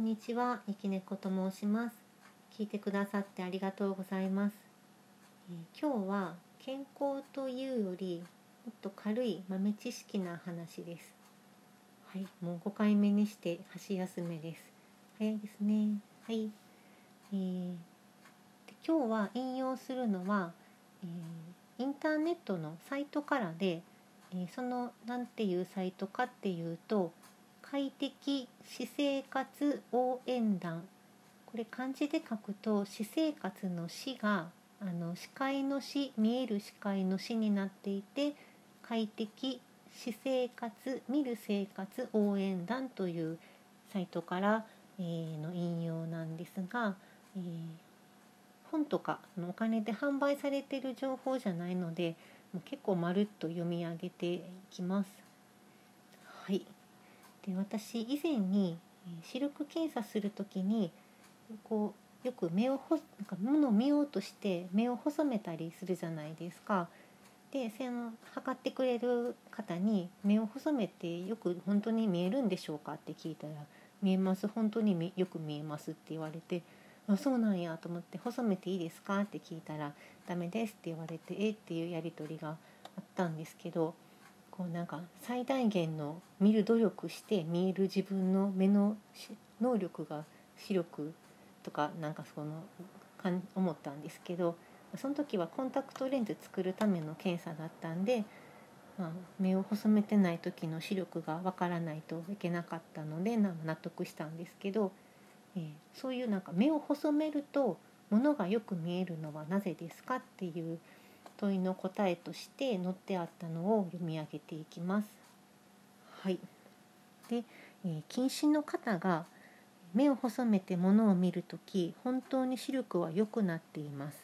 んにちは、ゆきねこと申します。聞いてくださってありがとうございます。えー今日は健康というよりもっと軽い豆知識な話です。はい、もう5回目にして箸休めです。早いですね。はい。えーで今日は引用するのは、えーインターネットのサイトからで、えーその何ていうサイトかっていうと快適私生活応援団これ漢字で書くと私生活の死があの視界の死見える視界の死になっていて快適私生活見る生活応援団というサイトから、えーの引用なんですが、えー本とかのお金で販売されてる情報じゃないのでもう結構まるっと読み上げていきます。はいで私以前に視力検査する時にこうよく目をほなんか物を見ようとして目を細めたりするじゃないですか。でその測ってくれる方に目を細めてよく本当に見えるんでしょうかって聞いたら「見えます本当によく見えます」って言われて「あそうなんや」と思って「細めていいですか?」って聞いたら「ダメです」って言われて「えっ?」ていうやり取りがあったんですけどこうなんか最大限の見る努力して見える自分の目の能力が視力とかなんかそのかん思ったんですけどその時はコンタクトレンズ作るための検査だったんで、まあ、目を細めてない時の視力がわからないといけなかったので納得したんですけど、えーそういうなんか目を細めると物がよく見えるのはなぜですかっていう問いの答えとして載ってあったのを読み上げていきます。はい、で、えー近視の方が目を細めて物を見るとき本当に視力は良くなっています。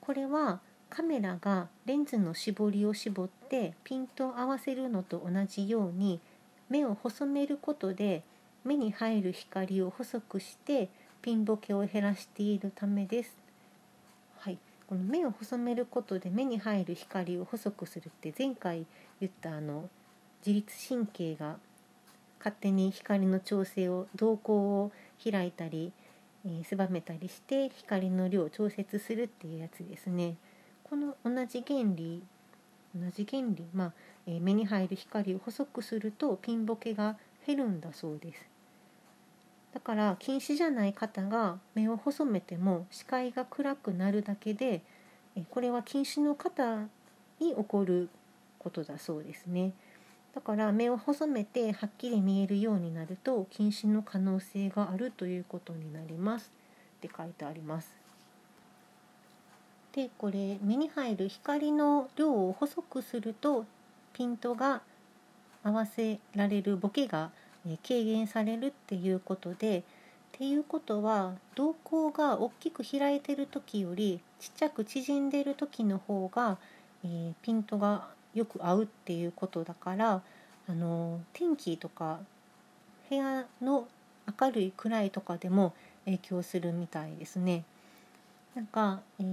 これはカメラがレンズの絞りを絞ってピントを合わせるのと同じように目を細めることで目に入る光を細くしてピンボケを減らしているためです。この目を細めることで目に入る光を細くするって前回言ったあの自律神経が勝手に光の調整を瞳孔を開いたり、えー狭めたりして光の量を調節するっていうやつですね。この同じ原理同じ原理、まあえー目に入る光を細くするとピンボケが減るんだそうです。だから近視じゃない方が目を細めても視界が暗くなるだけでこれは近視の方に起こることだそうですね。だから目を細めてはっきり見えるようになると近視の可能性があるということになりますって書いてあります。でこれ目に入る光の量を細くするとピントが合わせられるボケが軽減されるっていうことでっていうことは瞳孔が大きく開いてる時よりちっちゃく縮んでる時の方が、えーピントがよく合うっていうことだからあの天気とか部屋の明るい暗いとかでも影響するみたいですね。なんか、えー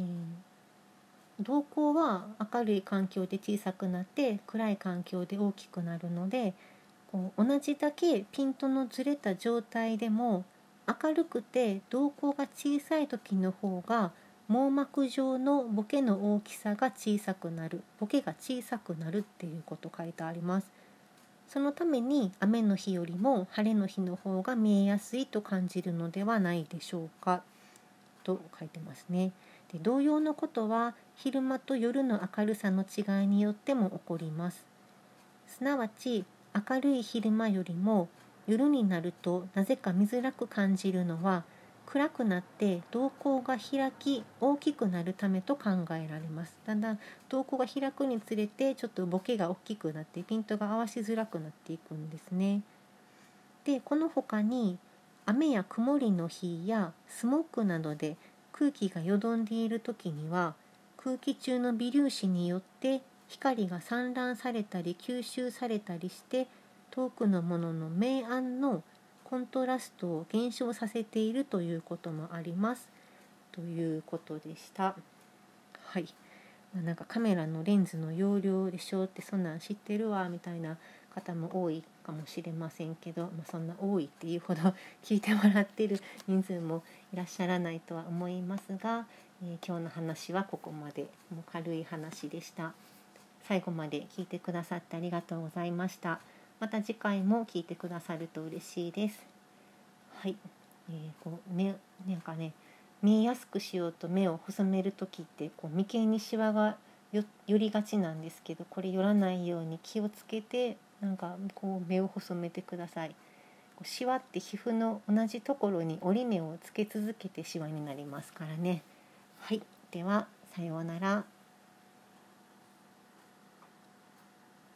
瞳孔は明るい環境で小さくなって暗い環境で大きくなるのでこう同じだけピントのずれた状態でも明るくて瞳孔が小さい時の方が網膜上のボケの大きさが小さくなるボケが小さくなるっていうこと書いてあります。そのために雨の日よりも晴れの日の方が見えやすいと感じるのではないでしょうかと書いてますね。で同様のことは昼間と夜の明るさの違いによっても起こります。すなわち明るい昼間よりも夜になるとなぜか見づらく感じるのは暗くなって瞳孔が開き大きくなるためと考えられます。だんだん瞳孔が開くにつれてちょっとボケが大きくなってピントが合わしづらくなっていくんですね。でこの他に雨や曇りの日やスモークなどで空気がよどんでいる時には空気中の微粒子によって光が散乱されたり吸収されたりして遠くのものの明暗のコントラストを減少させているということもあります。ということでした。はい、まあ、なんかカメラのレンズの容量でしょってそんなん知ってるわみたいな方も多いかもしれませんけど、まあ、そんな多いっていうほど聞いてもらってる人数もいらっしゃらないとは思いますが、えー、今日の話はここまで。もう軽い話でした。最後まで聞いてくださってありがとうございましたまた次回も聞いてくださると嬉しいですはい、えー、こう目なんかね見えやすくしようと目を細める時ってこう眉間にシワが寄りがちなんですけどこれ寄らないように気をつけてなんかこう目を細めてください。シワって皮膚の同じところに折り目をつけ続けてシワになりますからね。はい、ではさようなら。